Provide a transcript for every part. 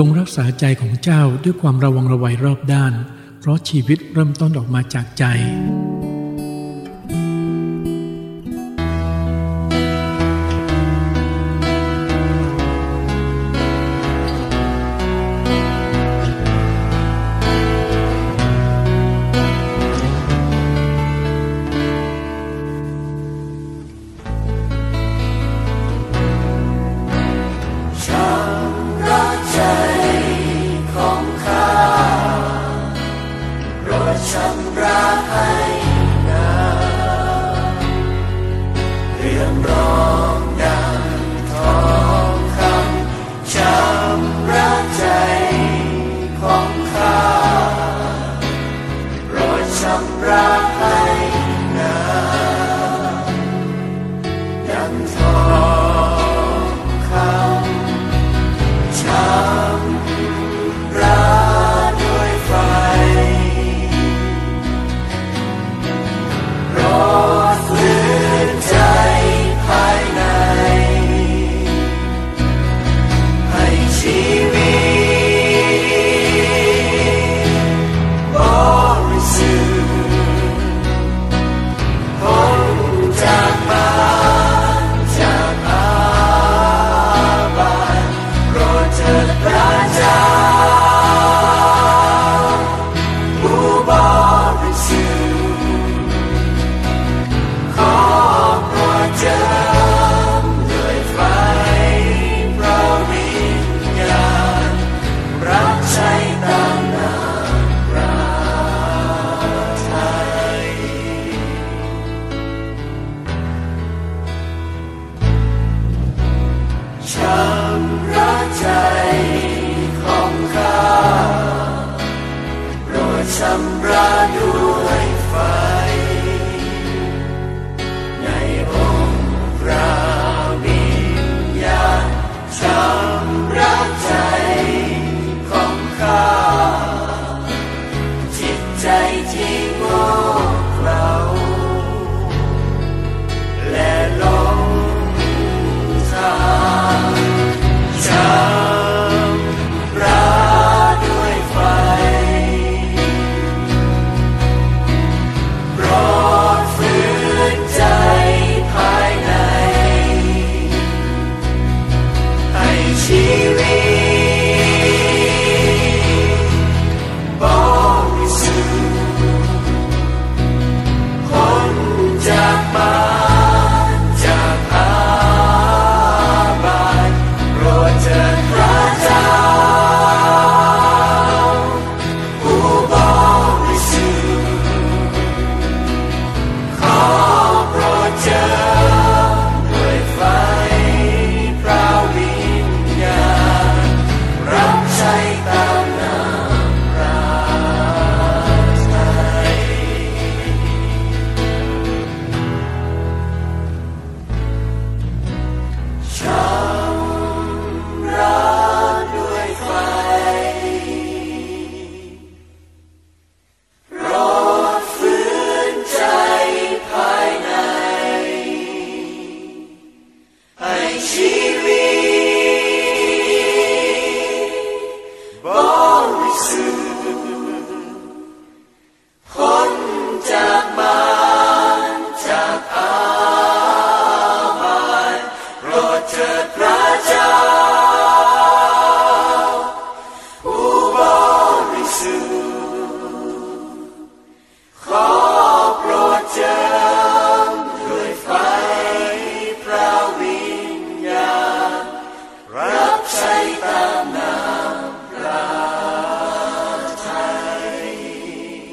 จงรักษาใจของเจ้าด้วยความระวังระวัยรอบด้าน เพราะชีวิตเริ่มต้นออกมาจากใจ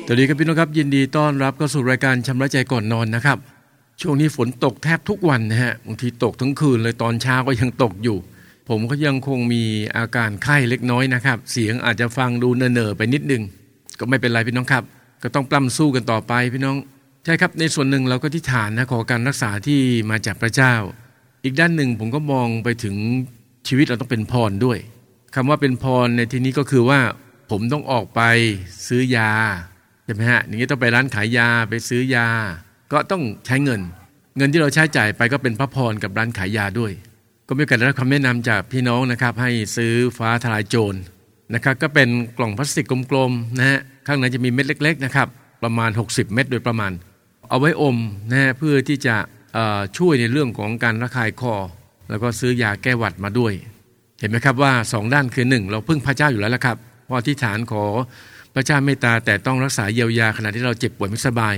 สวัสดีครับพี่น้องครับยินดีต้อนรับเข้าสู่รายการชำระใจก่อนนอนนะครับ ช่วงนี้ฝนตกแทบทุกวันนะฮะบางทีตกทั้งคืนเลยตอนเช้าก็ยังตกอยู่ ผมก็ยังคงมีอาการไข้เล็กน้อยนะครับ เสียงอาจจะฟังดูเน่อๆไปนิดนึง ก็ไม่เป็นไรพี่น้องครับ ก็ต้องปล้ำสู้กันต่อไปพี่น้องใช่ครับในส่วนหนึ่งเราก็ที่ฐานนะขอการรักษาที่มาจากพระเจ้า อีกด้านหนึ่งผมก็มองไปถึงชีวิตเราต้องเป็นพรด้วยคำว่าเป็นพรในที่นี้ก็คือว่า ผมต้องออกไปซื้อยา ใช่ไหมฮะอย่างนี้ต้องไปร้านขายยาไปซื้อยา ก็ต้องใช้เงิน เงินที่เราใช้จ่ายไปก็เป็นพระพรกับร้านขายยาด้วย ก็มีการได้รับคำแนะนำจากพี่น้องนะครับ ให้ซื้อฟ้าทลายโจรนะครับก็เป็นกล่องพลาสติกกลมๆนะฮะข้างในจะมีเม็ดเล็ก ๆ นะครับ ประมาณ 60 เม็ดโดยประมาณ เอาไว้อมนะฮะเพื่อที่จะช่วยในเรื่องของการระคายคอ แล้วก็ซื้อยาแก้หวัดมาด้วย เห็นไหมครับว่าสองด้านคือหนึ่งเราพึ่งพระเจ้าอยู่แล้วละครับพอที่ฐานขอ พระเจ้าเมตตาแต่ต้องรักษาเยียวยาขณะที่เราเจ็บป่วยไม่สบาย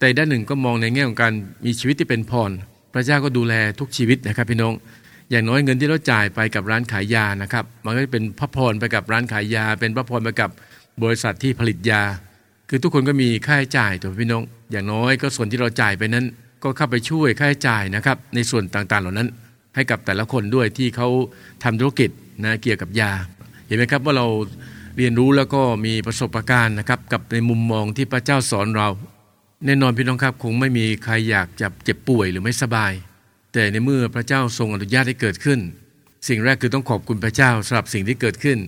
แต่ด้านหนึ่งก็มองในแง่ของการมีชีวิตที่เป็นพร พระเจ้าก็ดูแลทุกชีวิตนะครับพี่น้อง อย่างน้อยเงินที่เราจ่ายไปกับร้านขายยานะครับ มันก็เป็นพระพรไปกับร้านขายยา เป็นพระพรไปกับบริษัทที่ผลิตยา คือทุกคนก็มีค่าใช้จ่ายตัวพี่น้อง อย่างน้อยก็ส่วนที่เราจ่ายไปนั้น ก็เข้าไปช่วยค่าใช้จ่ายนะครับในส่วนต่างๆ เหล่านั้น ให้กับแต่ละคนด้วยที่เขาทำธุรกิจนะเกี่ยวกับยา เห็นไหมครับว่าเรา เรียนรู้แล้วก็มีประสบการณ์นะครับกับในมุมมองที่พระเจ้าสอนเรา แน่นอนพี่น้องครับคงไม่มีใครอยากจะเจ็บป่วยหรือไม่สบาย แต่ในเมื่อพระเจ้าทรงอนุญาตให้เกิดขึ้น สิ่งแรกคือต้องขอบคุณพระเจ้าสำหรับสิ่งที่เกิดขึ้น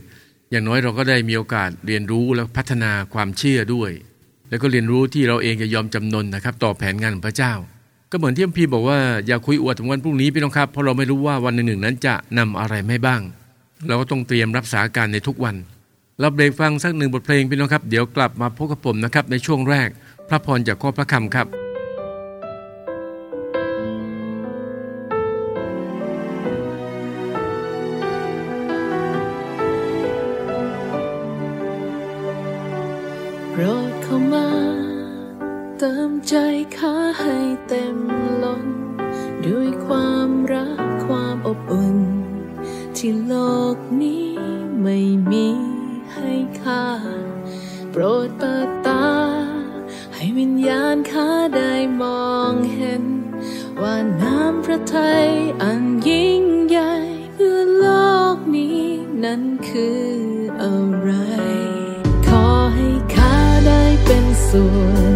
อย่างน้อยเราก็ได้มีโอกาสเรียนรู้และพัฒนาความเชื่อด้วย แล้วก็เรียนรู้ที่เราเองจะยอมจำนนนะครับต่อแผนงานของพระเจ้า ก็เหมือนที่พีบอกว่าอย่าคุยอวดถึงวันพรุ่งนี้พี่น้องครับเพราะเราไม่รู้ว่าวันหนึ่งนั้นจะนำอะไรไม่บ้าง เราก็ต้องเตรียมรับสาการในทุกวัน เราเบรกฟังสักหนึ่งบทเพลงพี่น้องครับ เดี๋ยวกลับมาพบกับผมนะครับในช่วงแรก พระพรจากข้อพระคำครับโปรดเข้ามา เติมใจข้าให้เต็มล้น ด้วยความรักความอบอุ่น ที่โลกนี้ไม่มี ให้ข้า โปรดเปิดตา ให้วิญญาณข้าได้มองเห็น ว่าน้ำพระทัยอันยิ่งใหญ่เพื่อโลกนี้นั้นคืออะไร ขอให้ข้าได้เป็นส่วนหนึ่งใน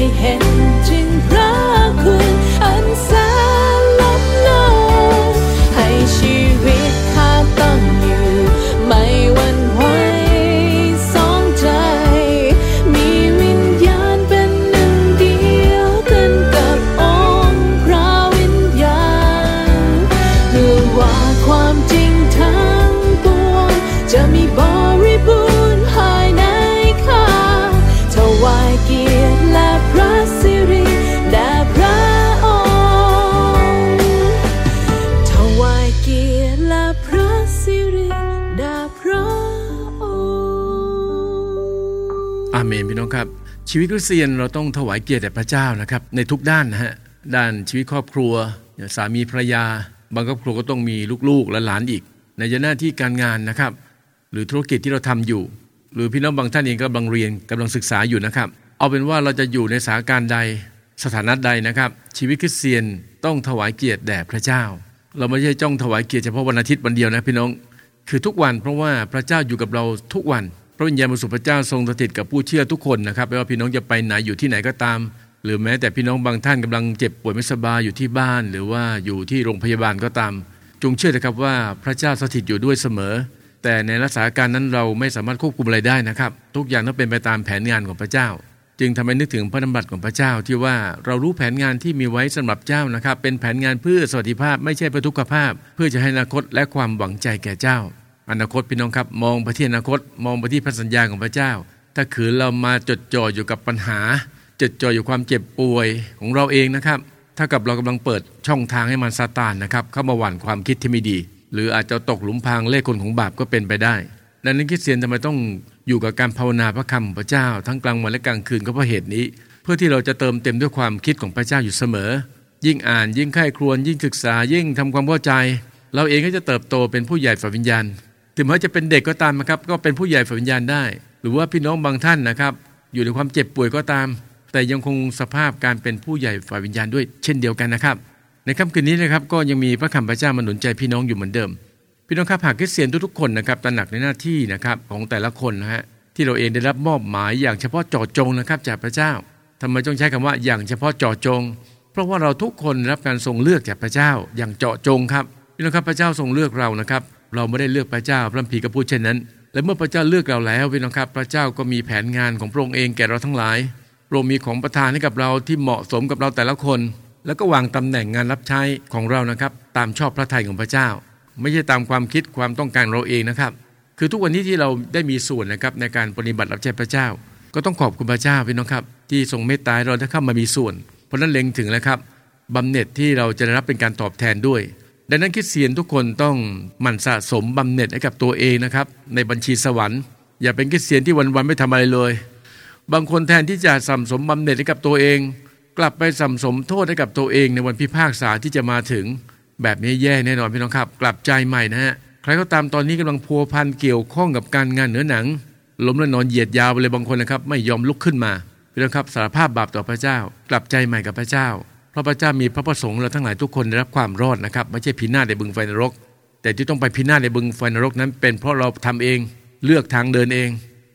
he had ชีวิตคริสเตียนเราต้องถวายเกียรติแด่พระเจ้านะครับในทุกด้านนะฮะด้านชีวิตครอบครัวสามีภรรยา บางครอบครัวก็ต้องมีลูกๆและหลานอีก ในหน้าที่การงานนะครับ หรือธุรกิจที่เราทำอยู่ หรือพี่น้องบางท่านเองกำลังเรียนกำลังศึกษาอยู่นะครับ เอาเป็นว่าเราจะอยู่ในสถานการณ์ใดสถานะใดนะครับ ชีวิตคริสเตียนต้องถวายเกียรติแด่พระเจ้า เราไม่ใช่จ้องถวายเกียรติเฉพาะวันอาทิตย์วันเดียวนะพี่น้องคือทุกวันเพราะว่าพระเจ้าอยู่กับเราทุกวัน ระวิญญาณบริสุทธิ์พระเจ้าทรงสถิตกับผู้เชื่อทุกคนนะครับไม่ว่าพี่น้องจะไปไหนอยู่ที่ไหนก็ตาม หรือแม้แต่พี่น้องบางท่านกำลังเจ็บป่วยไม่สบายอยู่ที่บ้าน หรือว่าอยู่ที่โรงพยาบาลก็ตาม จงเชื่อนะครับว่าพระเจ้าสถิตอยู่ด้วยเสมอ แต่ในรักษาการนั้นเราไม่สามารถควบคุมอะไรได้นะครับ ทุกอย่างต้องเป็นไปตามแผนงานของพระเจ้า จึงทำให้นึกถึงพระดำรัสของพระเจ้าที่ว่าเรารู้แผนงานที่มีไว้สำหรับเจ้านะครับ เป็นแผนงานเพื่อสวัสดิภาพไม่ใช่เพื่อทุกขภาพ เพื่อจะให้อนาคตและความหวังใจแก่เจ้า อนาคตพี่น้องครับ มองไปที่อนาคต มองไปที่พระสัญญาของพระเจ้า ถ้าขืนเรามาจดจ่ออยู่กับปัญหา จดจ่ออยู่ความเจ็บป่วยของเราเองนะครับถ้ากับเรากำลังเปิดช่องทางให้มันซาตานนะครับเข้ามาหว่านความคิดที่ไม่ดี หรืออาจจะตกหลุมพรางเล่ห์กลของบาปก็เป็นไปได้ดังนั้นคริสเตียนทำไมต้องอยู่กับการภาวนาพระคำของพระเจ้า ทั้งกลางวันและกลางคืนก็เพราะเหตุนี้ เพื่อที่เราจะเติมเต็มด้วยความคิดของพระเจ้าอยู่เสมอ ยิ่งอ่านยิ่งไข้ครวญยิ่งศึกษายิ่งทำความเข้าใจ เราเองก็จะเติบโตเป็นผู้ใหญ่ฝ่ายวิญญาณ ถึงแม้จะเป็นเด็กก็ตามนะครับ ก็เป็นผู้ใหญ่ฝ่ายวิญญาณได้ หรือว่าพี่น้องบางท่านนะครับ อยู่ในความเจ็บป่วยก็ตาม แต่ยังคงสภาพการเป็นผู้ใหญ่ฝ่ายวิญญาณด้วย เช่นเดียวกันนะครับ ในค่ำคืนนี้นะครับก็ยังมีพระคำพระเจ้ามาหนุนใจพี่น้องอยู่เหมือนเดิม พี่น้องครับหากคริสเตียนทุกๆคนนะครับตระหนักในหน้าที่นะครับของแต่ละคนนะฮะที่เราเองได้รับมอบหมายอย่างเฉพาะเจาะจงนะครับ จากพระเจ้าทำไมต้องใช้คำว่าอย่างเฉพาะเจาะจง เพราะว่าเราทุกคนรับการทรงเลือกจากพระเจ้าอย่างเจาะจงครับพี่น้องครับพระเจ้าทรงเลือกเรานะครับ เราไม่ได้เลือกพระเจ้าพระพีก็พูดเช่นนั้น และเมื่อพระเจ้าเลือกเราแล้วพี่น้องครับ พระเจ้าก็มีแผนงานของพระองค์เองแก่เราทั้งหลายพระองค์มีของประทานให้กับเราที่เหมาะสมกับเราแต่ละคน แล้วก็วางตำแหน่งงานรับใช้ของเรานะครับ ตามชอบพระทัยของพระเจ้า ไม่ใช่ตามความคิดความต้องการเราเองนะครับ คือทุกวันนี้ที่เราได้มีส่วนนะครับในการปฏิบัติรับใช้พระเจ้า ก็ต้องขอบคุณพระเจ้าพี่น้องครับ ที่ทรงเมตตาเราได้เข้ามามีส่วน เพราะนั้นเล็งถึงแล้วครับบำเหน็จที่เราจะได้รับเป็นการตอบแทนด้วย ดังนั้นคริสเตียนทุกคนต้องหมั่นสะสมบำเหน็จให้กับตัวเองนะครับ ในบัญชีสวรรค์อย่าเป็นคริสเตียนที่วันๆไม่ทำอะไรเลย บางคนแทนที่จะสัมสมบำเหน็จให้กับตัวเอง กลับไปสัมสมโทษให้กับตัวเองในวันพิพากษาที่จะมาถึง แบบนี้แย่แน่นอนพี่น้องครับ กลับใจใหม่นะฮะใครก็ตามตอนนี้กำลังพัวพันเกี่ยวข้องกับการงานเหนือหนังล้มและนอนเหยียดยาวไปเลยบางคนนะครับ ไม่ยอมลุกขึ้นมาพี่น้องครับสารภาพบาปต่อพระเจ้า กลับใจใหม่กับพระเจ้า พราะพระเจ้ามีพระประสงค์เราทั้งหลายทุกคนได้รับความรอดนะครับไม่ใช่พินาศในบึงไฟนรก แต่ที่ต้องไปพินาศในบึงไฟนรกนั้น เป็นเพราะเราทำเองเลือกทางเดินเอง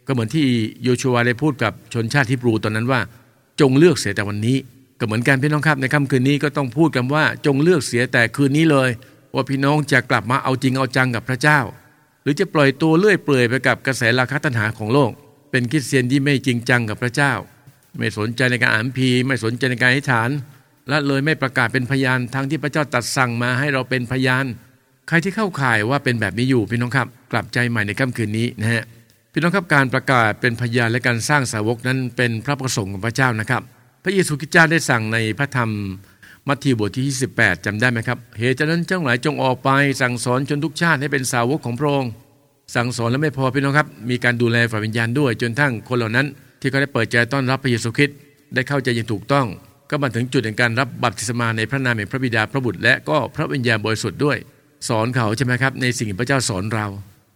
ก็เหมือนที่โยชัวได้พูดกับชนชาติฮิบรูตอนนั้นว่า จงเลือกเสียแต่วันนี้ ก็เหมือนกันพี่น้องครับในค่ำคืนนี้ก็ต้องพูดกันว่าจงเลือกเสียแต่คืนนี้เลย ว่าพี่น้องจะกลับมาเอาจริงเอาจังกับพระเจ้า หรือจะปล่อยตัวเลื่อยเปื่อยไปกับกระแสราคะตัณหาของโลก เป็นคริสเตียนที่ไม่จริงจังกับพระเจ้า ไม่สนใจในการอ่านพีไม่สนใจในการอธิษฐาน และเลยไม่ประกาศเป็นพยานทั้งที่พระเจ้าตัดสั่งมาให้เราเป็นพยาน ใครที่เข้าข่ายว่าเป็นแบบนี้อยู่พี่น้องครับ กลับใจใหม่ในค่ำคืนนี้นะฮะพี่น้องครับการประกาศเป็นพยานและการสร้างสาวกนั้นเป็นพระประสงค์ของพระเจ้านะครับ พระเยซูคริสต์เจ้าได้สั่งในพระธรรมมัทธิวบทที่ 28จำได้ไหมครับ เหตุฉะนั้นเจ้าหลายจงออกไป สั่งสอนจนทุกชาติให้เป็นสาวกของพระองค์ สั่งสอนแล้วไม่พอพี่น้องครับ มีการดูแลฝ่ายวิญญาณด้วย จนทั้งคนเหล่านั้น ที่เขาได้เปิดใจต้อนรับพระเยซูคริสต์ได้เข้าใจอย่างถูกต้อง ก็มาถึงจุดแห่งการรับบัพติศมาในพระนามแห่งพระบิดาพระบุตร และก็พระวิญญาณบริสุทธิ์ด้วย สอนเขาใช่ไหมครับในสิ่งที่พระเจ้าสอนเรา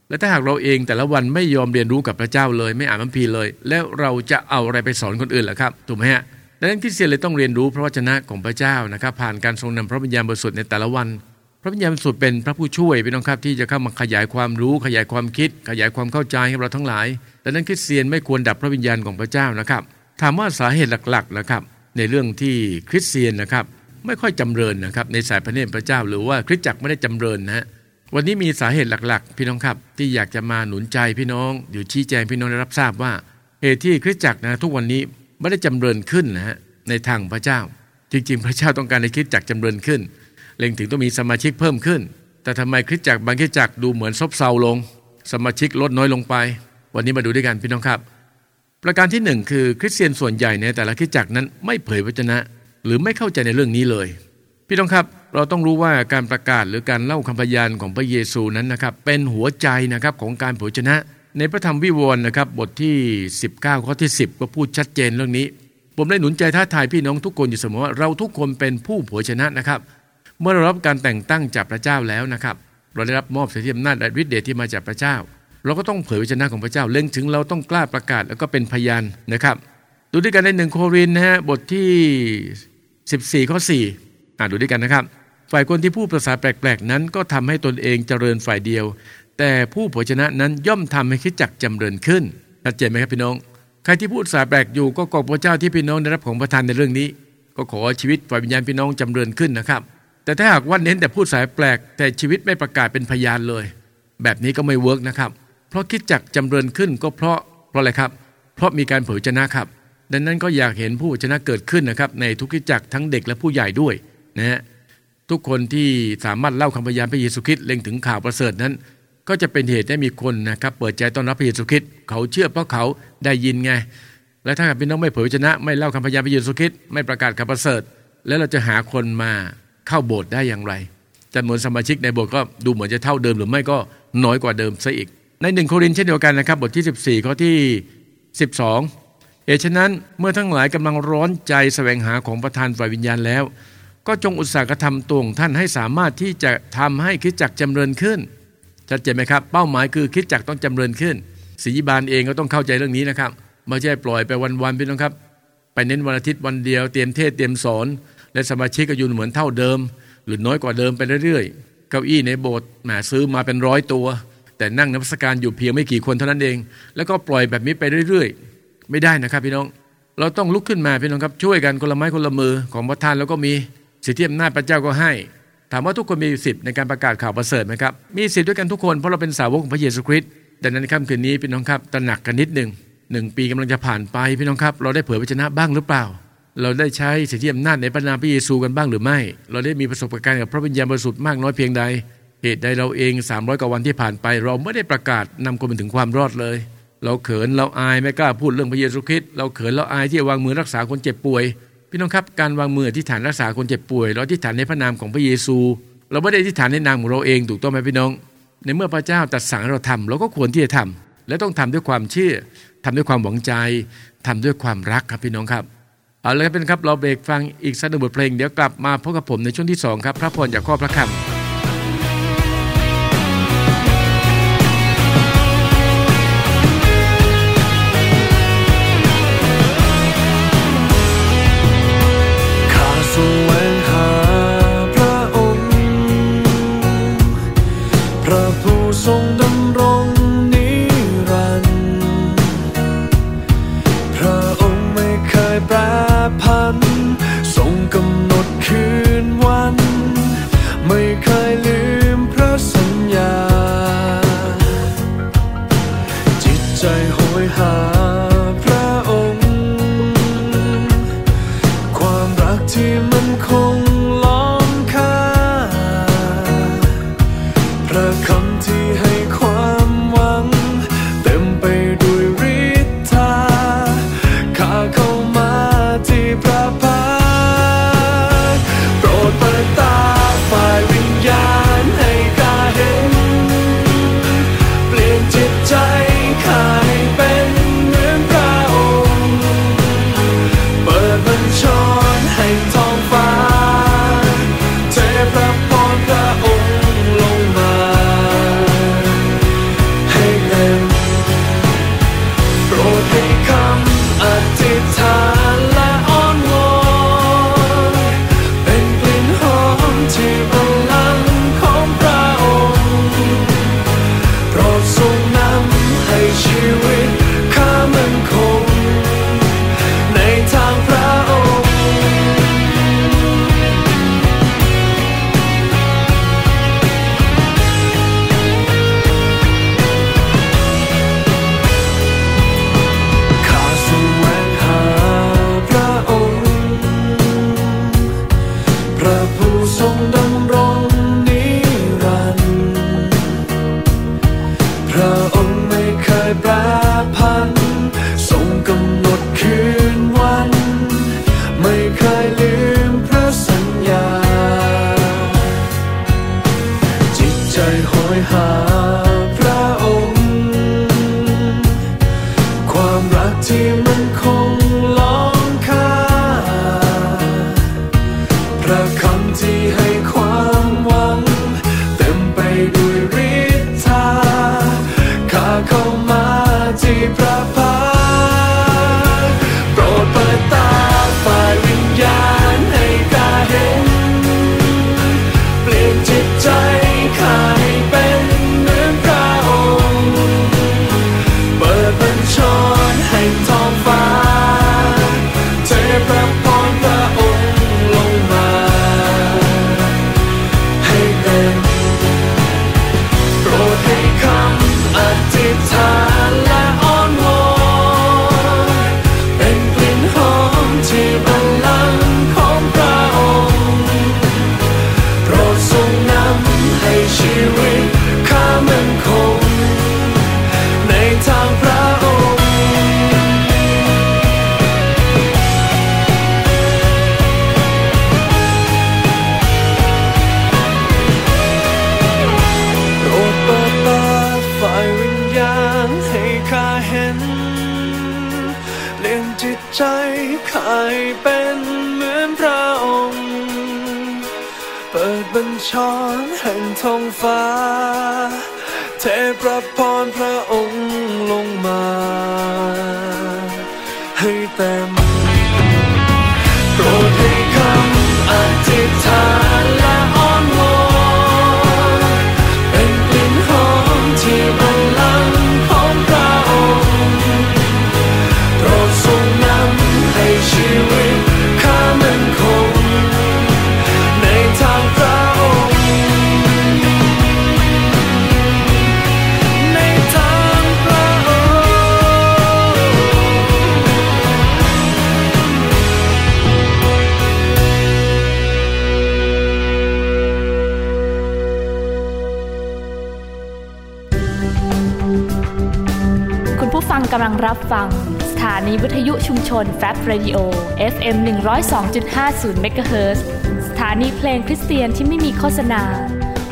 และถ้าหากเราเองแต่ละวันไม่ยอมเรียนรู้กับพระเจ้าเลย ไม่อ่านพระคัมภีร์เลย แล้วเราจะเอาอะไรไปสอนคนอื่นล่ะครับถูกไหมฮะดังนั้นคริสเตียนเลยต้องเรียนรู้พระวจนะของพระเจ้านะครับ ผ่านการทรงนำพระวิญญาณบริสุทธิ์ในแต่ละวัน พระวิญญาณบริสุทธิ์เป็นพระผู้ช่วยพี่น้องครับที่จะเข้ามาขยายความรู้ ขยายความคิด ขยายความเข้าใจให้เราทั้งหลายดังนั้นคริสเตียนไม่ควรดับพระวิญญาณของพระเจ้านะครับ ถามว่าสาเหตุหลักๆนะครับ ในเรื่องที่คริสเตียนนะครับ ไม่ค่อยจำเริญนะครับ ในสายพระเนตรพระเจ้า หรือว่าคริสตจักรไม่ได้จำเริญนะฮะวันนี้มีสาเหตุหลักๆ พี่น้องครับ ที่อยากจะมาหนุนใจพี่น้องหรือชี้แจงพี่น้องได้รับทราบว่าเหตุที่คริสตจักรนะทุกวันนี้ไม่ได้จำเริญขึ้นนะฮะในทางพระเจ้า จริง ๆ พระเจ้าต้องการให้คริสตจักรจำเริญขึ้นเล็งถึงต้องมีสมาชิกเพิ่มขึ้น แต่ทำไมคริสตจักรบางคริสตจักรดูเหมือนซบเซาลง สมาชิกลดน้อยลงไป วันนี้มาดูด้วยกันพี่น้องครับ ประการที่หนึ่งคือคริสเตียนส่วนใหญ่ในแต่ละคริสตจักรนั้นไม่เผยวจนะ หรือไม่เข้าใจในเรื่องนี้เลย พี่น้องครับเราต้องรู้ว่าการประกาศหรือการเล่าคำพยานของพระเยซูนั้นนะครับ เป็นหัวใจนะครับของการเผยชนะ ในพระธรรมวิวรณ์นะครับ บทที่ 19 ข้อที่ 10 ก็พูดชัดเจนเรื่องนี้ ผมได้หนุนใจท้าทายพี่น้องทุกคนอยู่เสมอว่าเราทุกคนเป็นผู้เผยชนะนะครับ เมื่อเรารับการแต่งตั้งจากพระเจ้าแล้วนะครับ เราได้รับมอบสิทธิอำนาจและฤทธิ์เดชที่มาจากพระเจ้า เราก็ต้องเผยพระชนะของพระเจ้าเล่งถึงเราต้องกล้าประกาศแล้วก็เป็นพยานนะครับ ดูด้วยกันในหนึ่งโครินนะฮะบทที่ 14ข้อ4อ่านดูด้วยกันนะครับ ฝ่ายคนที่พูดภาษาแปลกๆ นั้น ก็ทำให้ตนเองเจริญฝ่ายเดียว แต่ผู้เผยชนะนั้นย่อมทำให้คิดจักจำเริญขึ้นชัดเจนไหมครับพี่น้อง ใครที่พูดภาษาแปลกอยู่ก็ขอบพระเจ้าที่พี่น้องได้รับของประทานในเรื่องนี้ ก็ขอชีวิตฝ่ายวิญญาณพี่น้องจำเริญขึ้นนะครับ แต่ถ้าหากว่าเน้นแต่พูดสายแปลกแต่ชีวิตไม่ประกาศเป็นพยานเลย แบบนี้ก็ไม่เวิร์กนะครับ เพราะคิดจักจำเริญขึ้นก็เพราะเพราะอะไรครับ เพราะมีการเผยชนะครับ ดังนั้นก็อยากเห็นผู้ชนะเกิดขึ้นนะครับ ในทุกกิจจักทั้งเด็กและผู้ใหญ่ด้วยนะฮะทุกคนที่สามารถเล่าคำพยานพระเยซูคริสต์เล็งถึงข่าวประเสริฐนั้น ก็จะเป็นเหตุให้มีคนนะครับ เปิดใจต้อนรับพระเยซูคริสต์เขาเชื่อเพราะเขาได้ยินไง และถ้าพี่น้องไม่เผยชนะ ไม่เล่าคำพยานพระเยซูคริสต์ไม่ประกาศข่าวประเสริฐ แล้วเราจะหาคนมาเข้าโบสถ์ได้อย่างไรจำนวนสมาชิกในโบสถ์ก็ดูเหมือนจะเท่าเดิมหรือไม่ก็น้อยกว่าเดิมซะอีก ในหนึ่งโครินเช่นเดียวกันนะครับ บทที่ 14 ข้อที่ 12เหตุฉะนั้นเมื่อทั้งหลายกำลังร้อนใจแสวงหาของประธานฝ่ายวิญญาณแล้ว ก็จงอุตสาหกรรมตัวของท่านให้สามารถที่จะทำให้คิดจักรจำเริญขึ้นชัดเจนไหมครับ เป้าหมายคือคิดจักต้องจำเริญขึ้นศรีบาลเองก็ต้องเข้าใจเรื่องนี้นะครับไม่ใช่ปล่อยไปวันๆพี่น้องครับ ไปเน้นวันอาทิตย์วันเดียวเตรียมเทศเตรียมสอน และสมาชิกก็อยู่เหมือนเท่าเดิม หรือน้อยกว่าเดิมไปเรื่อยๆเก้าอี้ในโบสถ์แหมซื้อมาเป็นร้อยตัว แต่นั่งนับสการอยู่เพียงไม่กี่คนเท่านั้นเอง แล้วก็ปล่อยแบบนี้ไปเรื่อย ๆ ไม่ได้นะครับพี่น้อง เราต้องลุกขึ้นมาพี่น้องครับช่วยกันคนละไม้คนละมือของประธานแล้วก็มีสิทธิอำนาจพระเจ้าก็ให้ ถามว่าทุกคนมีสิทธิ์ในการประกาศข่าวประเสริฐไหมครับมีสิทธิ์ด้วยกันทุกคนเพราะเราเป็นสาวกของพระเยซูคริสต์ดังนั้นค่ำคืนนี้พี่น้องครับตระหนักกันนิดหนึ่งหนึ่งปีกำลังจะผ่านไปพี่น้องครับ เราได้เผยพระชนะบ้างหรือเปล่า เราได้ใช้สิทธิอำนาจในพระนามพระเยซูกันบ้างหรือไม่ เราได้มีประสบการณ์กับพระวิญญาณบริสุทธิ์มากน้อยเพียงใด เหตุใดเราเอง 300 กว่าวันที่ผ่านไป เราไม่ได้ประกาศนำคนไปถึงความรอดเลย เราเขินเราอายไม่กล้าพูดเรื่องพระเยซูคริสต์เราเขินเราอายที่จะวางมือรักษาคนเจ็บป่วย พี่น้องครับการวางมือที่ฐานรักษาคนเจ็บป่วย เราที่ฐานในพระนามของพระเยซู เราไม่ได้ที่ฐานในนามของเราเองถูกต้องไหมพี่น้อง ในเมื่อพระเจ้าตรัสสั่งเราทำเราก็ควรที่จะทำและต้องทำด้วยความเชื่อทำด้วยความหวังใจทำด้วยความรักครับพี่น้องครับเอาละครับเป็นครับเราเบรกฟังอีกสักหนึ่งบทเพลงเดี๋ยวกลับมาพบกับผมในช่วงที่สองครับพระพรจากข้อพระคำ ทรงดำรง พ งกำลังรับฟัง สถานีวิทยุชุมชนแฟบ Radio FM 102.50เมกะเฮิรตซ์สถานีเพลงคริสเตียนที่ไม่มีโฆษณา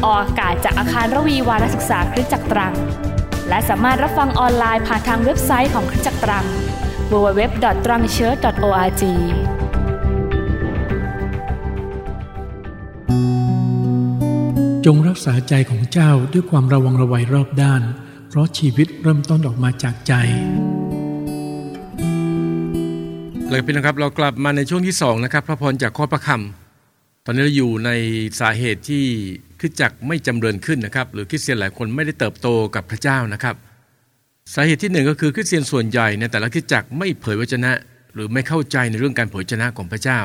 ออกอากาศจากอาคารระวีวารศึกษาคริสตจักรตรัง และสามารถรับฟังออนไลน์ผ่านทางเว็บไซต์ของคริสตจักรตรัง www.trangchurch.org จงรักษาใจของเจ้าด้วยความระวังระไวรอบด้าน ราะชีวิตเริ่มต้นออกมาจากใจเลยพี่นะครับเรากลับมาในช่วงที่2นะครับพระพรจากข้อพระคำตอนนี้เราอยู่ในสาเหตุที่คริสตจักรไม่จำเริญขึ้นนะครับ หรือคริสเตียนหลายคนไม่ได้เติบโตกับพระเจ้านะครับ สาเหตุที่หนึ่งก็คือคริสเตียนส่วนใหญ่ในแต่ละคริสตจักรไม่เผยวจนะ หรือไม่เข้าใจในเรื่องการเผยวจนะของพระเจ้า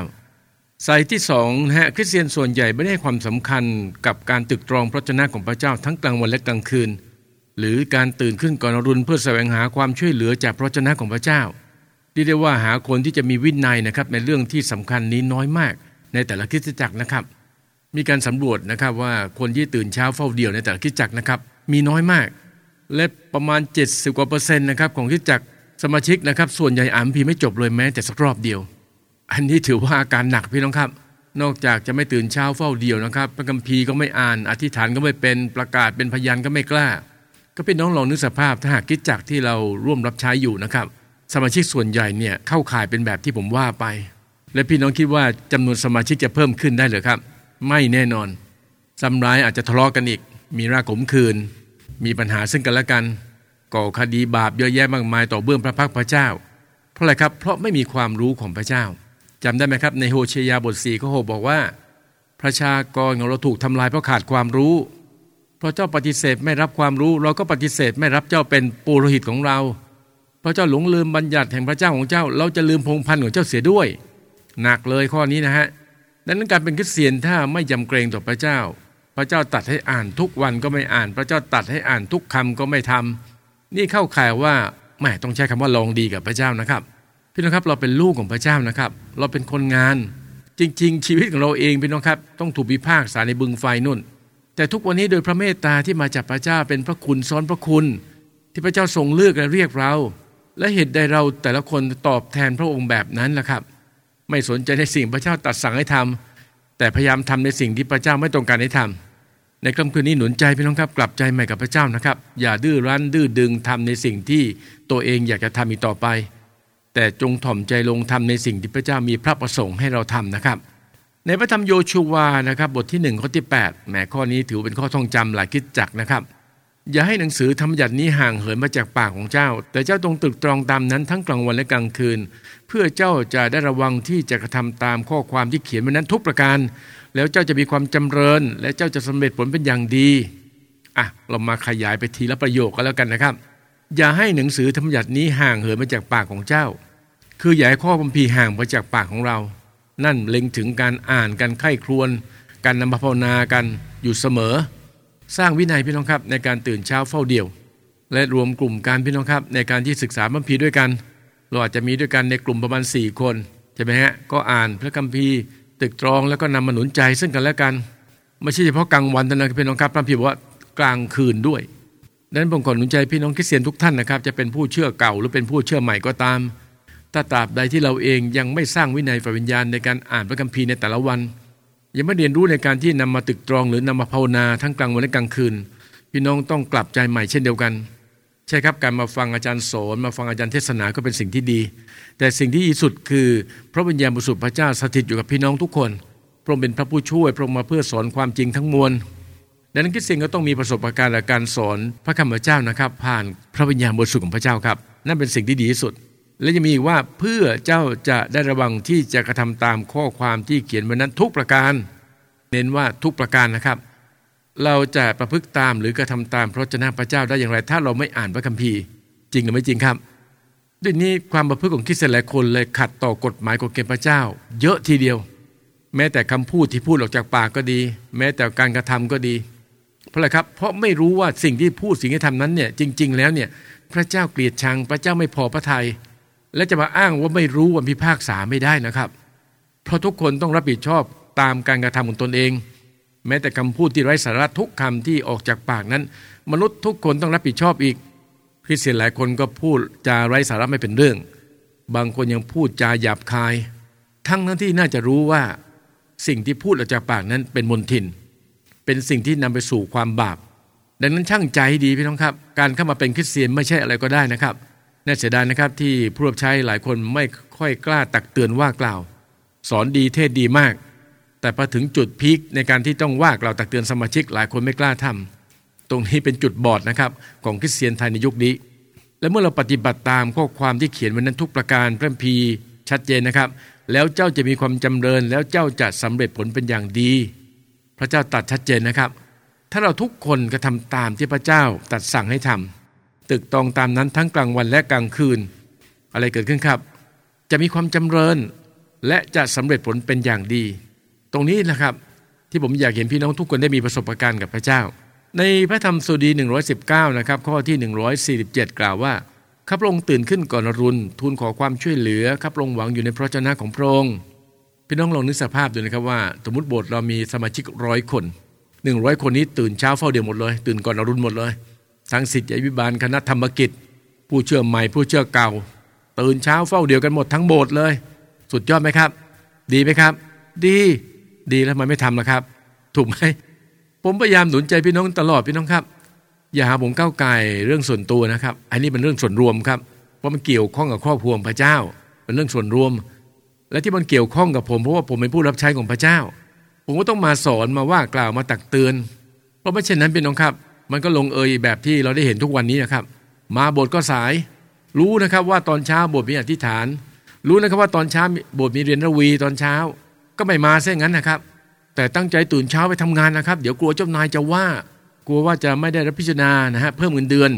สาเหตุที่สองนะฮะคริสเตียนส่วนใหญ่ไม่ได้ให้ความสำคัญกับการตึกตรองพระวจนะของพระเจ้าทั้งกลางวันและกลางคืน หรือการตื่นขึ้นก่อนอรุณเพื่อแสวงหาความช่วยเหลือจากพระวจนะของพระเจ้าเรียกได้ว่าหาคนที่จะมีวินัยนะครับในเรื่องที่สำคัญนี้น้อยมาก ในแต่ละคริสตจักรนะครับ มีการสำรวจนะครับว่าคนที่ตื่นเช้าเฝ้าเดี่ยวในแต่ละคริสตจักรนะครับมีน้อยมาก และประมาณ 70กว่าเปอร์เซ็นต์นะครับของคริสตจักรสมาชิกนะครับส่วนใหญ่อ่านพีไม่จบเลยแม้แต่สักรอบเดียว อันนี้ถือว่าอาการหนักพี่น้องครับ นอกจากจะไม่ตื่นเช้าเฝ้าเดี่ยวนะครับ พระคัมภีร์ก็ไม่อ่าน อธิษฐานก็ไม่เป็นประกาศเป็นพยานก็ไม่กล้า ก็เป็นน้องลองนึกสภาพถ้าหากคริสตจักที่เราร่วมรับใช้อยู่นะครับ สมาชิกส่วนใหญ่เนี่ยเข้าข่ายเป็นแบบที่ผมว่าไป และพี่น้องคิดว่าจำนวนสมาชิกจะเพิ่มขึ้นได้หรือครับ ไม่แน่นอนซ้ำร้ายอาจจะทะเลาะกันอีก มีรากขมคืน มีปัญหาซึ่งกันและกัน ก่อคดีบาปเยอะแยะมากมายต่อเบื้องพระพักพระเจ้า เพราะอะไรครับเพราะไม่มีความรู้ของพระเจ้าจำได้ไหมครับในโฮเชยาบท4ข้อ6บอกว่า ประชากรของเราถูกทำลายเพราะขาดความรู้ พระเจ้าปฏิเสธไม่รับความรู้ เราก็ปฏิเสธไม่รับเจ้าเป็นปุโรหิตของเรา พระเจ้าหลงลืมบัญญัติแห่งพระเจ้าของเจ้า เราจะลืมพงพันธุ์ของเจ้าเสียด้วย หนักเลยข้อนี้นะฮะดังนั้นการเป็นคริสเตียนถ้าไม่ยำเกรงต่อพระเจ้า พระเจ้าตัดให้อ่านทุกวันก็ไม่อ่าน พระเจ้าตัดให้อ่านทุกคำก็ไม่ทำนี่เข้าข่ายว่าแม่ต้องใช้คำว่าลองดีกับพระเจ้านะครับ พี่น้องครับเราเป็นลูกของพระเจ้านะครับ เราเป็นคนงาน จริง ๆ ชีวิตของเราเองพี่น้องครับ ต้องถูกพิพากษาในบึงไฟนุ่น แต่ทุกวันนี้โดยพระเมตตาที่มาจากพระเจ้าเป็นพระคุณซ้อนพระคุณ ที่พระเจ้าทรงเลือกและเรียกเรา และเหตุใดเราแต่ละคนตอบแทนพระองค์แบบนั้นล่ะครับ ไม่สนใจในสิ่งพระเจ้าตัดสั่งให้ทำแต่พยายามทำในสิ่งที่พระเจ้าไม่ต้องการให้ทำในค่ำคืนนี้หนุนใจพี่น้องครับ กลับใจใหม่กับพระเจ้านะครับ อย่าดื้อรั้นดื้อดึงทำในสิ่งที่ตัวเองอยากจะทำอีกต่อไป แต่จงถ่อมใจลงทำในสิ่งที่พระเจ้ามีพระประสงค์ให้เราทำนะครับ ในพระธรรมโยชูวานะครับบทที่1ข้อที่8แหมข้อนี้ถือเป็นข้อท่องจำหลายคิดจักนะครับ อย่าให้หนังสือธรรมยัตินี้ห่างเหินมาจากปากของเจ้า แต่เจ้าตรงตรึกตรองตามนั้นทั้งกลางวันและกลางคืน เพื่อเจ้าจะได้ระวังที่จะกระทำตามข้อความที่เขียนไว้นั้นทุกประการ แล้วเจ้าจะมีความจำเริญ และเจ้าจะสำเร็จผลเป็นอย่างดีอะเรามาขยายไปทีละประโยคกันแล้วกันนะครับ อย่าให้หนังสือธรรมยัตินี้ห่างเหินมาจากปากของเจ้า คืออย่าให้ข้อบัมพีห่างมาจากปากของเรา นั่นเล็งถึงการอ่านการไข้ครวน การนำมาภาวนากันอยู่เสมอ สร้างวินัยพี่น้องครับในการตื่นเช้าเฝ้าเดี่ยว และรวมกลุ่มการพี่น้องครับในการที่ศึกษาบัมพีด้วยกัน เราอาจจะมีด้วยกันในกลุ่มประมาณ 4 คนใช่ไหมฮะก็อ่านพระคัมภีร์ตึกตรองแล้วก็นำมาหนุนใจซึ่งกันและกันไม่ใช่เฉพาะกลางวันเท่านั้นพี่น้องครับพระพิบอกว่ากลางคืนด้วยดังนั้นผมขอหนุนใจพี่น้องคริสเตียนทุกท่านนะครับจะเป็นผู้เชื่อเก่าหรือเป็นผู้เชื่อใหม่ก็ตาม ถ้าตราบใดที่เราเองยังไม่สร้างวินัยฝ่ายวิญญาณในการอ่านพระคัมภีร์ในแต่ละวัน ยังไม่เรียนรู้ในการที่นำมาตึกตรองหรือนำมาภาวนาทั้งกลางวันและกลางคืน พี่น้องต้องกลับใจใหม่เช่นเดียวกัน ใช่ครับการมาฟังอาจารย์สอนมาฟังอาจารย์เทศนาก็เป็นสิ่งที่ดี แต่สิ่งที่ดีสุดคือ พระวิญญาณบริสุทธิ์พระเจ้าสถิตอยู่กับพี่น้องทุกคนพระองค์เป็นพระผู้ช่วยพระองค์มาเพื่อสอนความจริงทั้งมวลดังนั้นคริสเตียนก็ต้องมีประสบการณ์และการสอนพระคำพระเจ้านะครับ ผ่านพระวิญญาณบริสุทธิ์ของพระเจ้าครับ นั่นเป็นสิ่งที่ดีที่สุด และยังมีว่าเพื่อเจ้าจะได้ระวังที่จะกระทำตามข้อความที่เขียนไว้นั้นทุกประการ เน้นว่าทุกประการนะครับ เราจะประพฤติตามหรือกระทำตามพระเจ้าพระเจ้าได้อย่างไร ถ้าเราไม่อ่านพระคัมภีร์ จริงหรือไม่จริงครับ ด้วยนี้ความประพฤติของคริสเตียนหลายคนเลยขัดต่อกฎหมายกฎเกณฑ์พระเจ้า เยอะทีเดียว แม้แต่คำพูดที่พูดออกจากปากก็ดี แม้แต่การกระทำก็ดี เพราะอะไรครับ เพราะไม่รู้ว่าสิ่งที่พูดสิ่งที่ทำนั้นเนี่ยจริง ๆ แล้วเนี่ยพระเจ้าเกลียดชัง พระเจ้าไม่พอพระทยัย และจะมาอ้างว่าไม่รู้วันพิพากษาไม่ได้นะครับ เพราะทุกคนต้องรับผิดชอบตามการกระทำของตนเอง แม้แต่คำพูดที่ไร้สาระทุกคำที่ออกจากปากนั้น มนุษย์ทุกคนต้องรับผิดชอบอีกคริสเตียนหลายคนก็พูดจาไร้สาระไม่เป็นเรื่อง บางคนยังพูดจาหยาบคาย ทั้งนั้นที่น่าจะรู้ว่าสิ่งที่พูดออกจากปากนั้นเป็นมนทิน เป็นสิ่งที่นำไปสู่ความบาป ดังนั้นช่างใจดีพี่น้องครับ การเข้ามาเป็นคริสเตียนไม่ใช่อะไรก็ได้นะครับ น่าเสียดายนะครับที่ผู้รับใช้หลายคนไม่ค่อยกล้าตักเตือนว่ากล่าว สอนดีเทศดีมาก แต่พอถึงจุดพีคในการที่ต้องว่ากล่าวตักเตือนสมาชิกหลายคนไม่กล้าทำตรงนี้เป็นจุดบอดนะครับของคริสเตียนไทยในยุคนี้ และเมื่อเราปฏิบัติตามข้อความที่เขียนไว้นั้นทุกประการพระพีชัดเจนนะครับ แล้วเจ้าจะมีความจำเริญ แล้วเจ้าจะสำเร็จผลเป็นอย่างดี พระเจ้าตัดชัดเจนนะครับ ถ้าเราทุกคนกระทาตามที่พระเจ้าตัดสั่งให้ทำ ตึกตองตามนั้นทั้งกลางวันและกลางคืน อะไรเกิดขึ้นครับ จะมีความจำเริญและจะสำเร็จผลเป็นอย่างดี ตรงนี้นะครับที่ผมอยากเห็นพี่น้องทุกคนได้มีประสบการณ์กับพระเจ้า ในพระธรรมสุดี 119 นะครับข้อที่ 147 กล่าวว่าข้าพระองค์ตื่นขึ้นก่อนรุนทูลขอความช่วยเหลือข้าพระองค์หวังอยู่ในพระเจ้าของพระองค์พี่น้องลองนึกสภาพดูนะครับว่า สมมติโบสถ์เรามีสมาชิกร้อยคนหนึ่งร้อยคนนี้ตื่นเช้าเฝ้าเดียวหมดเลย ตื่นก่อนอรุณหมดเลย ทั้งสิทธิวิบาลคณะธรรมกิจ ผู้เชื่อใหม่ผู้เชื่อเก่า ตื่นเช้าเฝ้าเดียวกันหมดทั้งโบสถ์เลย สุดยอดไหมครับ ดีไหมครับ ดีดีแล้วมันไม่ทำนะครับ ถูกไหมผมพยายามหนุนใจพี่น้องตลอดพี่น้องครับ อย่าหาผมก้าวไกลเรื่องส่วนตัวนะครับ อันนี้เป็นเรื่องส่วนรวมครับเพราะมันเกี่ยวข้องกับครอบครัวพระเจ้า เป็นเรื่องส่วนรวม และที่มันเกี่ยวข้องกับผมเพราะว่าผมเป็นผู้รับใช้ของพระเจ้า ผมก็ต้องมาสอนมาว่ากล่าวมาตักเตือน เพราะไม่เช่นนั้นเป็นน้องครับ มันก็ลงเอยแบบที่เราได้เห็นทุกวันนี้นะครับ มาโบสถ์ก็สาย รู้นะครับว่าตอนเช้าโบสถ์มีอธิษฐาน รู้นะครับว่าตอนเช้าโบสถ์มีเรียนระวีตอนเช้า ก็ไม่มาเส้นงั้นนะครับ แต่ตั้งใจตื่นเช้าไปทำงานนะครับ เดี๋ยวกลัวเจ้านายจะว่ากลัวว่าจะไม่ได้รับพิจารณานะฮะเพิ่มเงินเดือน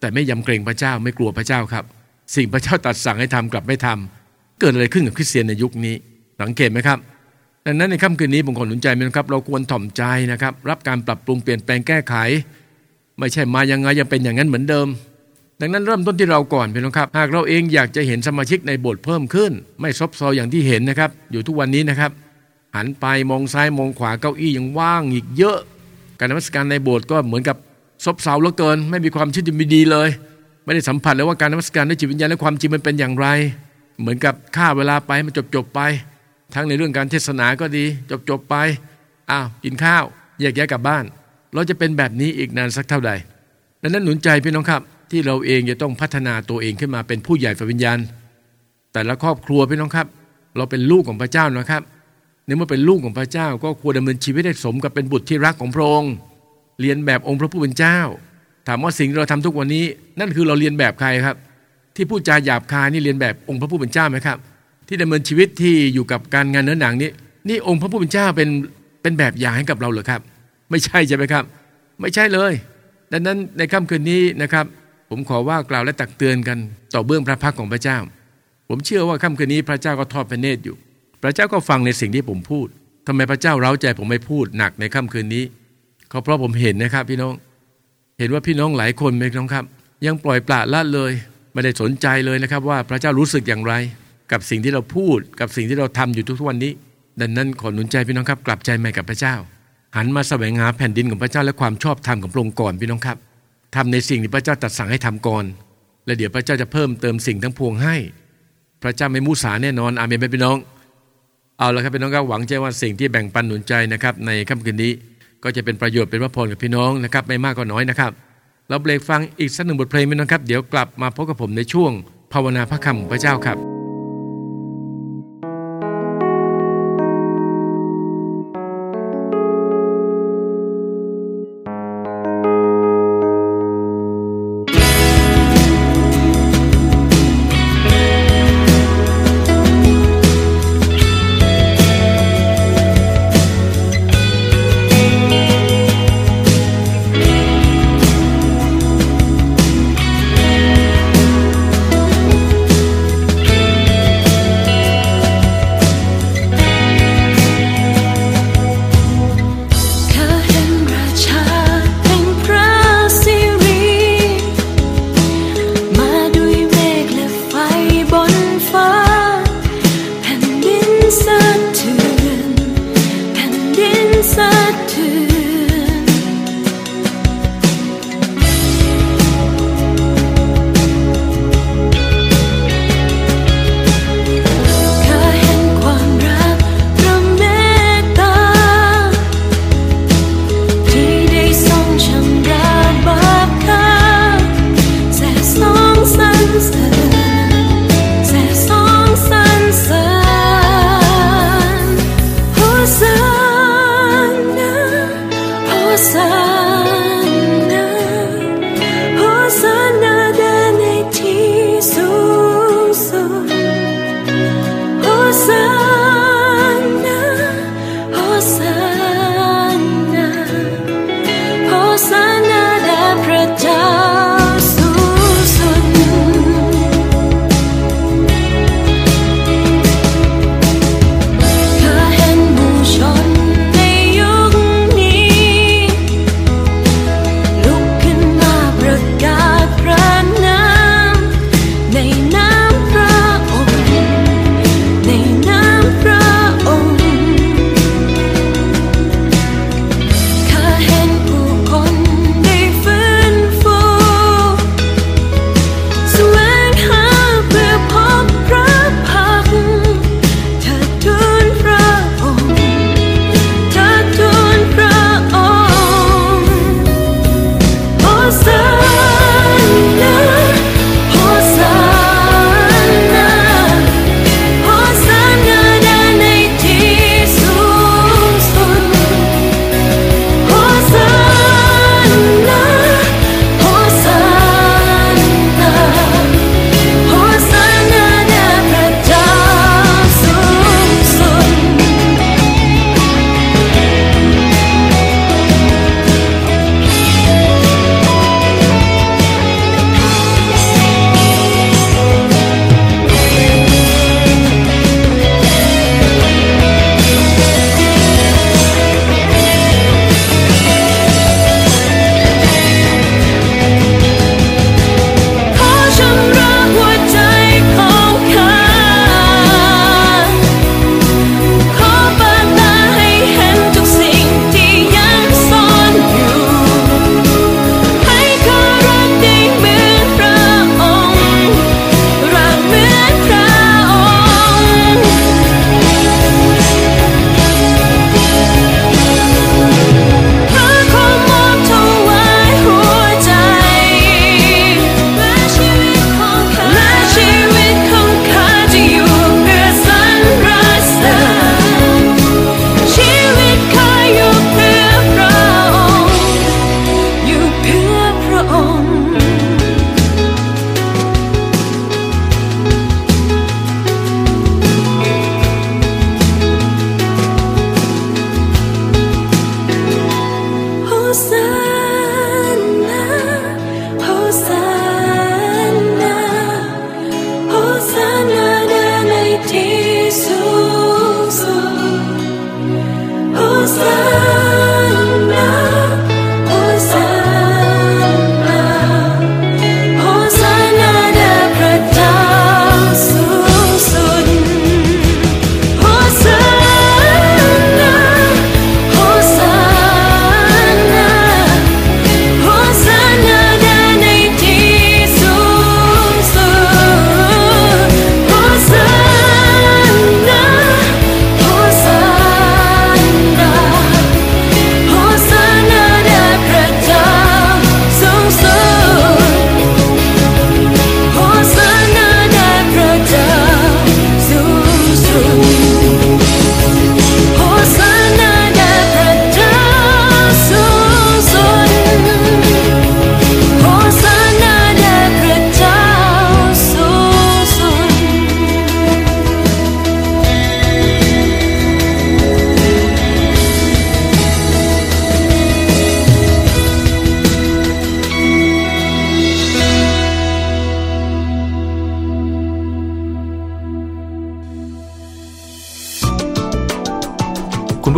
แต่ไม่ยำเกรงพระเจ้าไม่กลัวพระเจ้าครับ สิ่งพระเจ้าตัดสั่งให้ทำกลับไม่ทำเกิดอะไรขึ้นกับคริสเตียนในยุคนี้สังเกตไหมครับดังนั้นในค่ำคืนนี้ผมขอหนุนใจนะครับ เราควรถ่อมใจนะครับ รับการปรับปรุงเปลี่ยนแปลงแก้ไข ไม่ใช่มายังไงยังเป็นอย่างนั้นเหมือนเดิม ดังนั้นเริ่มต้นที่เราก่อนพี่น้องครับ หากเราเองอยากจะเห็นสมาชิกในโบสถ์เพิ่มขึ้น ไม่ซบเซาอย่างที่เห็นนะครับ อยู่ทุกวันนี้นะครับ หันไปมองซ้ายมองขวาเก้าอี้ยังว่างอีกเยอะ การนมัสการในโบสถ์ก็เหมือนกับซบเซาเหลือเกิน ไม่มีความชื่นชมดีเลย ไม่ได้สัมผัสเลยว่าการนมัสการด้วยจิตวิญญาณและความจริงมันเป็นอย่างไร เหมือนกับฆ่าเวลาไปมันจบจบไป ทั้งในเรื่องการเทศนาก็ดี จบจบไปอ้าวกินข้าวแยกย้ายกลับบ้าน เราจะเป็นแบบนี้อีกนานสักเท่าใดดังนั้นหนุนใจพี่น้องครับ ที่เราเองจะต้องพัฒนาตัวเองขึ้นมาเป็นผู้ใหญ่ฝ่ายวิญญาณ แต่ละครอบครัวพี่น้องครับ เราเป็นลูกของพระเจ้านะครับในเมื่อเป็นลูกของพระเจ้า ก็ควรดำเนินชีวิตให้สมกับเป็นบุตรที่รักของพระองค์เรียนแบบองค์พระผู้เป็นเจ้า ถามว่าสิ่งที่เราทำทุกวันนี้ นั่นคือเราเรียนแบบใครครับ ที่พูดจาหยาบคายนี่เรียนแบบองค์พระผู้เป็นเจ้าไหมครับ ที่ดำเนินชีวิตที่อยู่กับการงานเนื้อหนังนี้นี่องค์พระผู้เป็นเจ้าเป็นเป็นแบบอย่างให้กับเราเหรอครับ ไม่ใช่ใช่ไหมครับ ไม่ใช่เลย ดังนั้นในค่ำคืนนี้นะครับ ผมขอว่ากล่าวและตักเตือนกัน ต่อเบื้องพระพักของพระเจ้า ผมเชื่อว่าค่ำคืนนี้พระเจ้าก็ทอดพระเนตรอยู่ พระเจ้าก็ฟังในสิ่งที่ผมพูดทำไมพระเจ้าเร้าใจผมไม่พูดหนักในค่ำคืนนี้ก็เพราะผมเห็นนะครับ พี่น้อง เห็นว่าพี่น้องหลายคนไหมน้องครับ ยังปล่อยปละละเลย ไม่ได้สนใจเลยนะครับ ว่าพระเจ้ารู้สึกอย่างไร กับสิ่งที่เราพูดกับสิ่งที่เราทำอยู่ทุกวันนี้ ดังนั้นขอหนุนใจพี่น้องครับ กลับใจใหม่กับพระเจ้า หันมาแสวงหาแผ่นดินของพระเจ้าและความชอบธรรมของพระองค์ก่อนพี่น้องครับทำในสิ่งที่พระเจ้าตรัสสั่งให้ทำก่อน และเดี๋ยวพระเจ้าจะเพิ่มเติมสิ่งทั้งพวงให้ พระเจ้าไม่มุสาแน่นอนอาเมนพี่น้อง เอาละครับพี่น้องครับหวังใจว่าสิ่งที่แบ่งปันหนุนใจนะครับในค่ำคืนนี้ก็จะเป็นประโยชน์เป็นพระพรกับพี่น้องนะครับไม่มากก็น้อยนะครับ เราเบรกฟังอีกสักหนึ่งบทเพลงพี่น้องครับ เดี๋ยวกลับมาพบกับผมในช่วงภาวนาพระคำของพระเจ้าครับ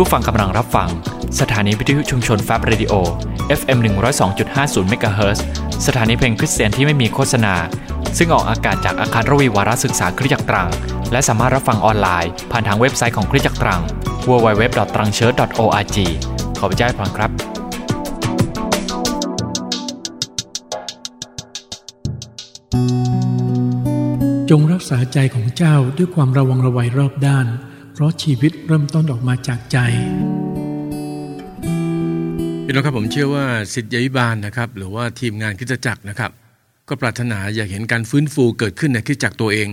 ผู้ฟังกำลังรับฟัง สถานีวิทยุชุมชนแฟบ Radio FM 102.50เมกะเฮิรตซ์สถานีเพลงคริสเตียนที่ไม่มีโฆษณา ซึ่งออกอากาศจากอาคารรวีวารศึกษาคริสตจักรตรัง และสามารถรับฟังออนไลน์ ผ่านทางเว็บไซต์ของคริสตจักรตรัง www.trangchurch.org ขอพระเจ้าให้พรครับจงรักษาใจของเจ้าด้วยความระวังระไวรอบด้าน ราะชีวิตเริ่มต้นออกมาจากใจพี่น้องครับผมเชื่อว่าสิทธิยบาลนะครับหรือว่าทีมงานคริสตจักรนะครับ ก็ปรารถนาอยากเห็นการฟื้นฟูเกิดขึ้นในคริสตจักรตัวเอง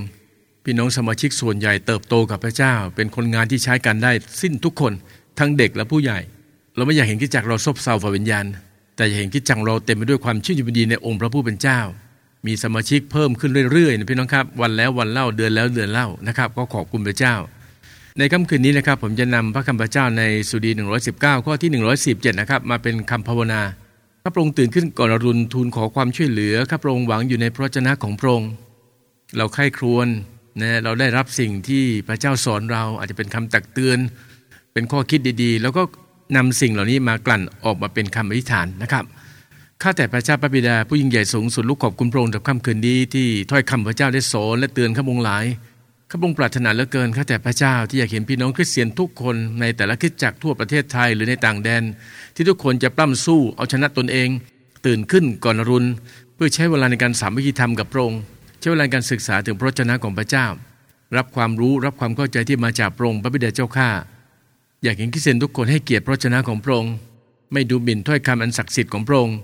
พี่น้องสมาชิกส่วนใหญ่เติบโตกับพระเจ้า เป็นคนงานที่ใช้กันได้สิ้นทุกคนทั้งเด็กและผู้ใหญ่ เราไม่อยากเห็นคริสตจักรเราซบเซาฝ่าวิญญาณ แต่อยากเห็นคริสตจักรเราเต็มไปด้วยความชื่นชมยินดีในองค์พระผู้เป็นเจ้า มีสมาชิกเพิ่มขึ้นเรื่อยๆนะพี่น้องครับวันแล้ววันเล่าเดือนแล้วเดือนเล่านะครับ ก็ขอบคุณพระเจ้า ในค่ำคืนนี้นะครับผมจะนำพระคำพระเจ้าในสุดี 119 ข้อที่ 117 นะครับมาเป็นคำภาวนาข้าพระองค์ตื่นขึ้นก่อนอรุณทูลขอความช่วยเหลือข้าพระองค์หวังอยู่ในพระวจนะของพระองค์เราใคร่ครวญนะเราได้รับสิ่งที่พระเจ้าสอนเราอาจจะเป็นคำตักเตือน เป็นข้อคิดดีๆ แล้วก็นำสิ่งเหล่านี้มากลั่นออกมาเป็นคำอธิษฐานนะครับข้าแต่พระเจ้าพระบิดาผู้ยิ่งใหญ่สูงสุดลูกขอบคุณพระองค์สำหรับค่ำคืนนี้ที่ถ้อยคำพระเจ้าได้สอนและเตือนข้าพระองค์หลาย ข้าพงค์ปรารถนาเหลือเกินข้าแต่พระเจ้าที่อยากเห็นพี่น้องคริสเตียนทุกคนในแต่ละคริสตจักรทั่วประเทศไทยหรือในต่างแดน ที่ทุกคนจะปล้ำสู้เอาชนะตนเอง ตื่นขึ้นก่อนรุณเพื่อใช้เวลาในการสามัคคีธรรมกับพระองค์ใช้เวลาในการศึกษาถึงพระวจนะของพระเจ้า รับความรู้รับความเข้าใจที่มาจากพระองค์พระบิดาเจ้าข้าอยากเห็นคริสเตียนทุกคนให้เกียรติพระวจนะของพระองค์ไม่ดูหมิ่นถ้อยคำอันศักดิ์สิทธิ์ของพระองค์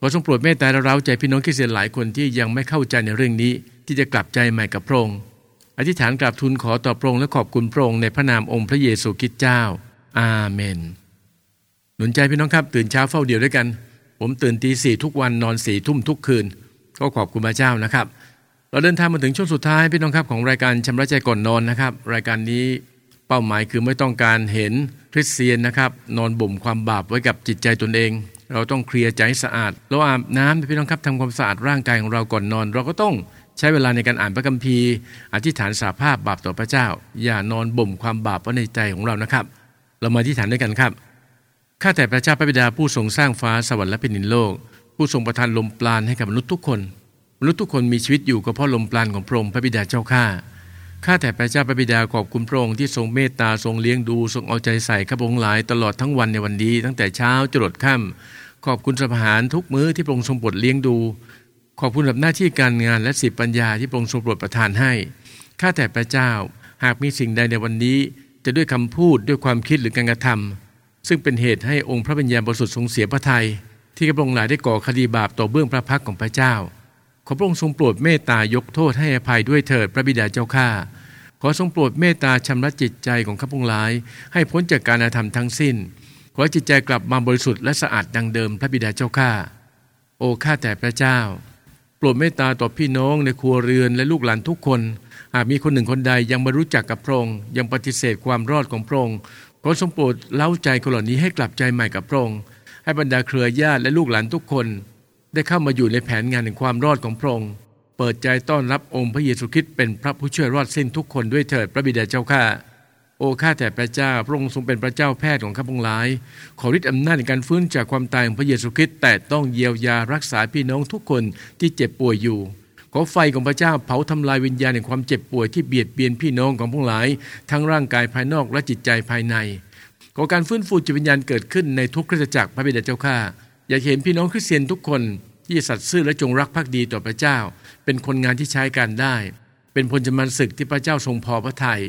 ขอทรงโปรดเมตตาและเร้าใจพี่น้องคริสเตียนหลายคนที่ยังไม่เข้าใจในเรื่องนี้ ที่จะกลับใจใหม่กับพระองค์ อธิษฐานกราบทูลขอต่อพระองค์และขอบคุณพระองค์ในพระนามองค์พระเยซูคริสต์เจ้า อาเมน หนุนใจพี่น้องครับ ตื่นเช้าเฝ้าเดียวด้วยกัน ผมตื่นตีสี่ทุกวันนอนสี่ทุ่มทุกคืน ก็ขอบคุณพระเจ้านะครับ เราเดินทางมาถึงช่วงสุดท้ายพี่น้องครับของรายการชำระใจก่อนนอนนะครับ รายการนี้เป้าหมายคือไม่ต้องการเห็นคริสเตียนนะครับ นอนบ่มความบาปไว้กับจิตใจตนเอง เราต้องเคลียร์ใจสะอาดเราอาบน้ำพี่น้องครับทำความสะอาดร่างกายของเราก่อนนอน เราก็ต้อง ใช้เวลาในการอ่านพระคัมภีร์อธิษฐานสาภาพบาปต่อพระเจ้า อย่านอนบ่มความบาปไว้ในใจของเรานะครับ เรามาอธิษฐานด้วยกันครับข้าแต่พระเจ้าพระบิดาผู้ทรงสร้างฟ้าสวรรค์และแผ่นดินโลก ผู้ทรงประทานลมปราณให้กับมนุษย์ทุกคน มนุษย์ทุกคนมีชีวิตอยู่ก็เพราะลมปราณของพระองค์พระบิดาเจ้าข้าข้าแต่พระเจ้าพระบิดาขอบคุณพระองค์ที่ทรงเมตตาทรงเลี้ยงดูทรงเอาใจใส่ข้าพระองค์หลายตลอดทั้งวันในวันนี้ตั้งแต่เช้าจรดค่ำขอบคุณสหารทุกมื้อที่พระองค์ทรงโปรดเลี้ยงดู ขอบคุณสำหรับหน้าที่การงานและสิบปัญญาที่พระองค์ทรงโปรดประทานให้ ข้าแต่พระเจ้าหากมีสิ่งใดในวันนี้ จะด้วยคำพูดด้วยความคิดหรือการกระทำซึ่งเป็นเหตุให้องค์พระปัญญาบริสุทธิ์ทรงเสียพระทัยที่ข้าพระองค์หลายได้ก่อคดีบาปต่อเบื้องพระพักของพระเจ้า ขอพระองค์ทรงโปรดเมตตายกโทษให้อภัยด้วยเถิดพระบิดาเจ้าข้าขอทรงโปรดเมตตาชำระจิตใจของข้าพงหลาย ให้พ้นจากการอาธรรมทั้งสิ้น ขอจิตใจกลับมาบริสุทธิ์และสะอาดดังเดิมพระบิดาเจ้าข้าโอ้ข้าแต่พระเจ้า โปรดเมตตาต่อพี่น้องในครัวเรือนและลูกหลานทุกคน หากมีคนหนึ่งคนใดยังไม่รู้จักกับพระองค์ยังปฏิเสธความรอดของพระองค์ขอทรงโปรดเล้าใจคนเหล่านี้ให้กลับใจใหม่กับพระองค์ให้บรรดาเครือญาติและลูกหลานทุกคน ได้เข้ามาอยู่ในแผนงานแห่งความรอดของพระองค์เปิดใจต้อนรับองค์พระเยซูคริสต์เป็นพระผู้ช่วยรอดสิ้นทุกคนด้วยเถิดพระบิดาเจ้าข้า โอ้ข้าแต่พระเจ้า พระองค์ทรงเป็นพระเจ้าแพทย์ของข้าพงหลาย ขอฤทธิ์อำนาจในการฟื้นจากความตายของพระเยซูคริสต์แต่ต้องเยียวยารักษาพี่น้องทุกคนที่เจ็บป่วยอยู่ขอไฟของพระเจ้าเผาทำลายวิญญาณแห่งความเจ็บป่วยที่เบียดเบียนพี่น้องของพวกหลาย ทั้งร่างกายภายนอกและจิตใจภายในขอการฟื้นฟูจิตวิญญาณเกิดขึ้นในทุกคริสตจักรพระบิดาเจ้าข้าอยากเห็นพี่น้องคริสเตียนทุกคนที่สัตย์ซื่อและจงรักภักดีต่อพระเจ้า เป็นคนงานที่ใช้การได้ เป็นพลจมันศึกที่พระเจ้าทรงพอพระทยัย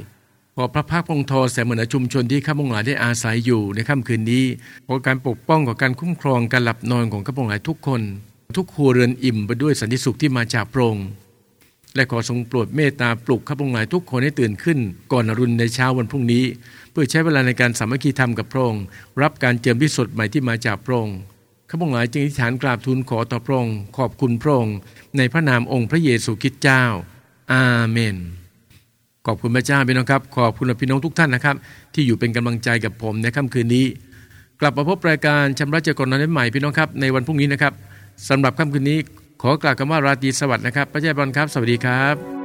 ขอพระพักพงทอแสเหมือนชุมชนที่ข้าพงหลายได้อาศัยอยู่ในค่ำคืนนี้ ขอการปกป้องขอการคุ้มครองการหลับนอนของข้าพงหลายทุกคน ทุกครัวเรือนอิ่มไปด้วยสันติสุขที่มาจากพระองค์และขอทรงโปรดเมตตาปลุกข้าพงหลายทุกคนให้ตื่นขึ้น ก่อนอรุณในเช้าวันพรุ่งนี้ เพื่อใช้เวลาในการสามัคคีธรรมกับพระองค์รับการเจิมที่สดใหม่ที่มาจากพระองค์ข้าพงหลายจึงอธิษฐานกราบทูลขอต่อพระองค์ขอบคุณพระองค์ในพระนามองค์พระเยซูคริสต์เจ้า อาเมน ขอบคุณพระเจ้าพี่น้องครับ ขอบคุณพี่น้องทุกท่านนะครับ ที่อยู่เป็นกำลังใจกับผมในค่ำคืนนี้ กลับมาพบรายการชำระเจก่อนนอนใหม่พี่น้องครับในวันพรุ่งนี้นะครับสำหรับค่ำคืนนี้ ขอกล่าวคำว่าราตรีสวัสดิ์นะครับ พระเจ้าบอลครับ สวัสดีครับ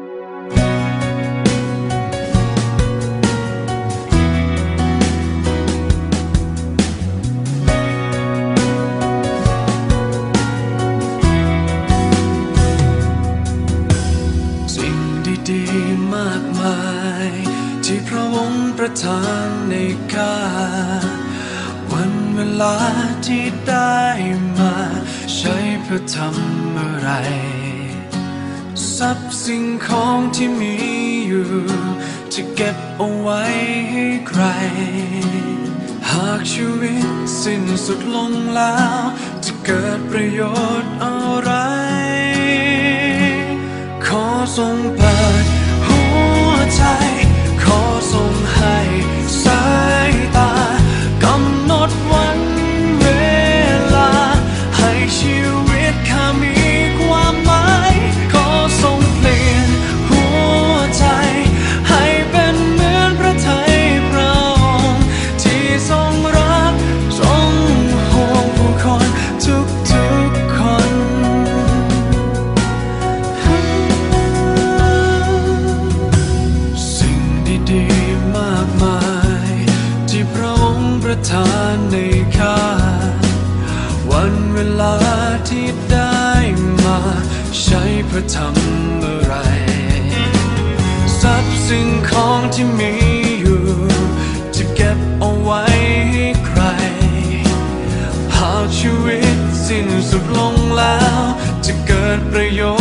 อทำอะไร ทรัพย์สิ่งของที่มีอยู่ จะเก็บเอาไว้ให้ใคร หากชีวิตสิ้นสุดลงแล้ว จะเกิดประโยชน์อะไร ขอทรง siempre yo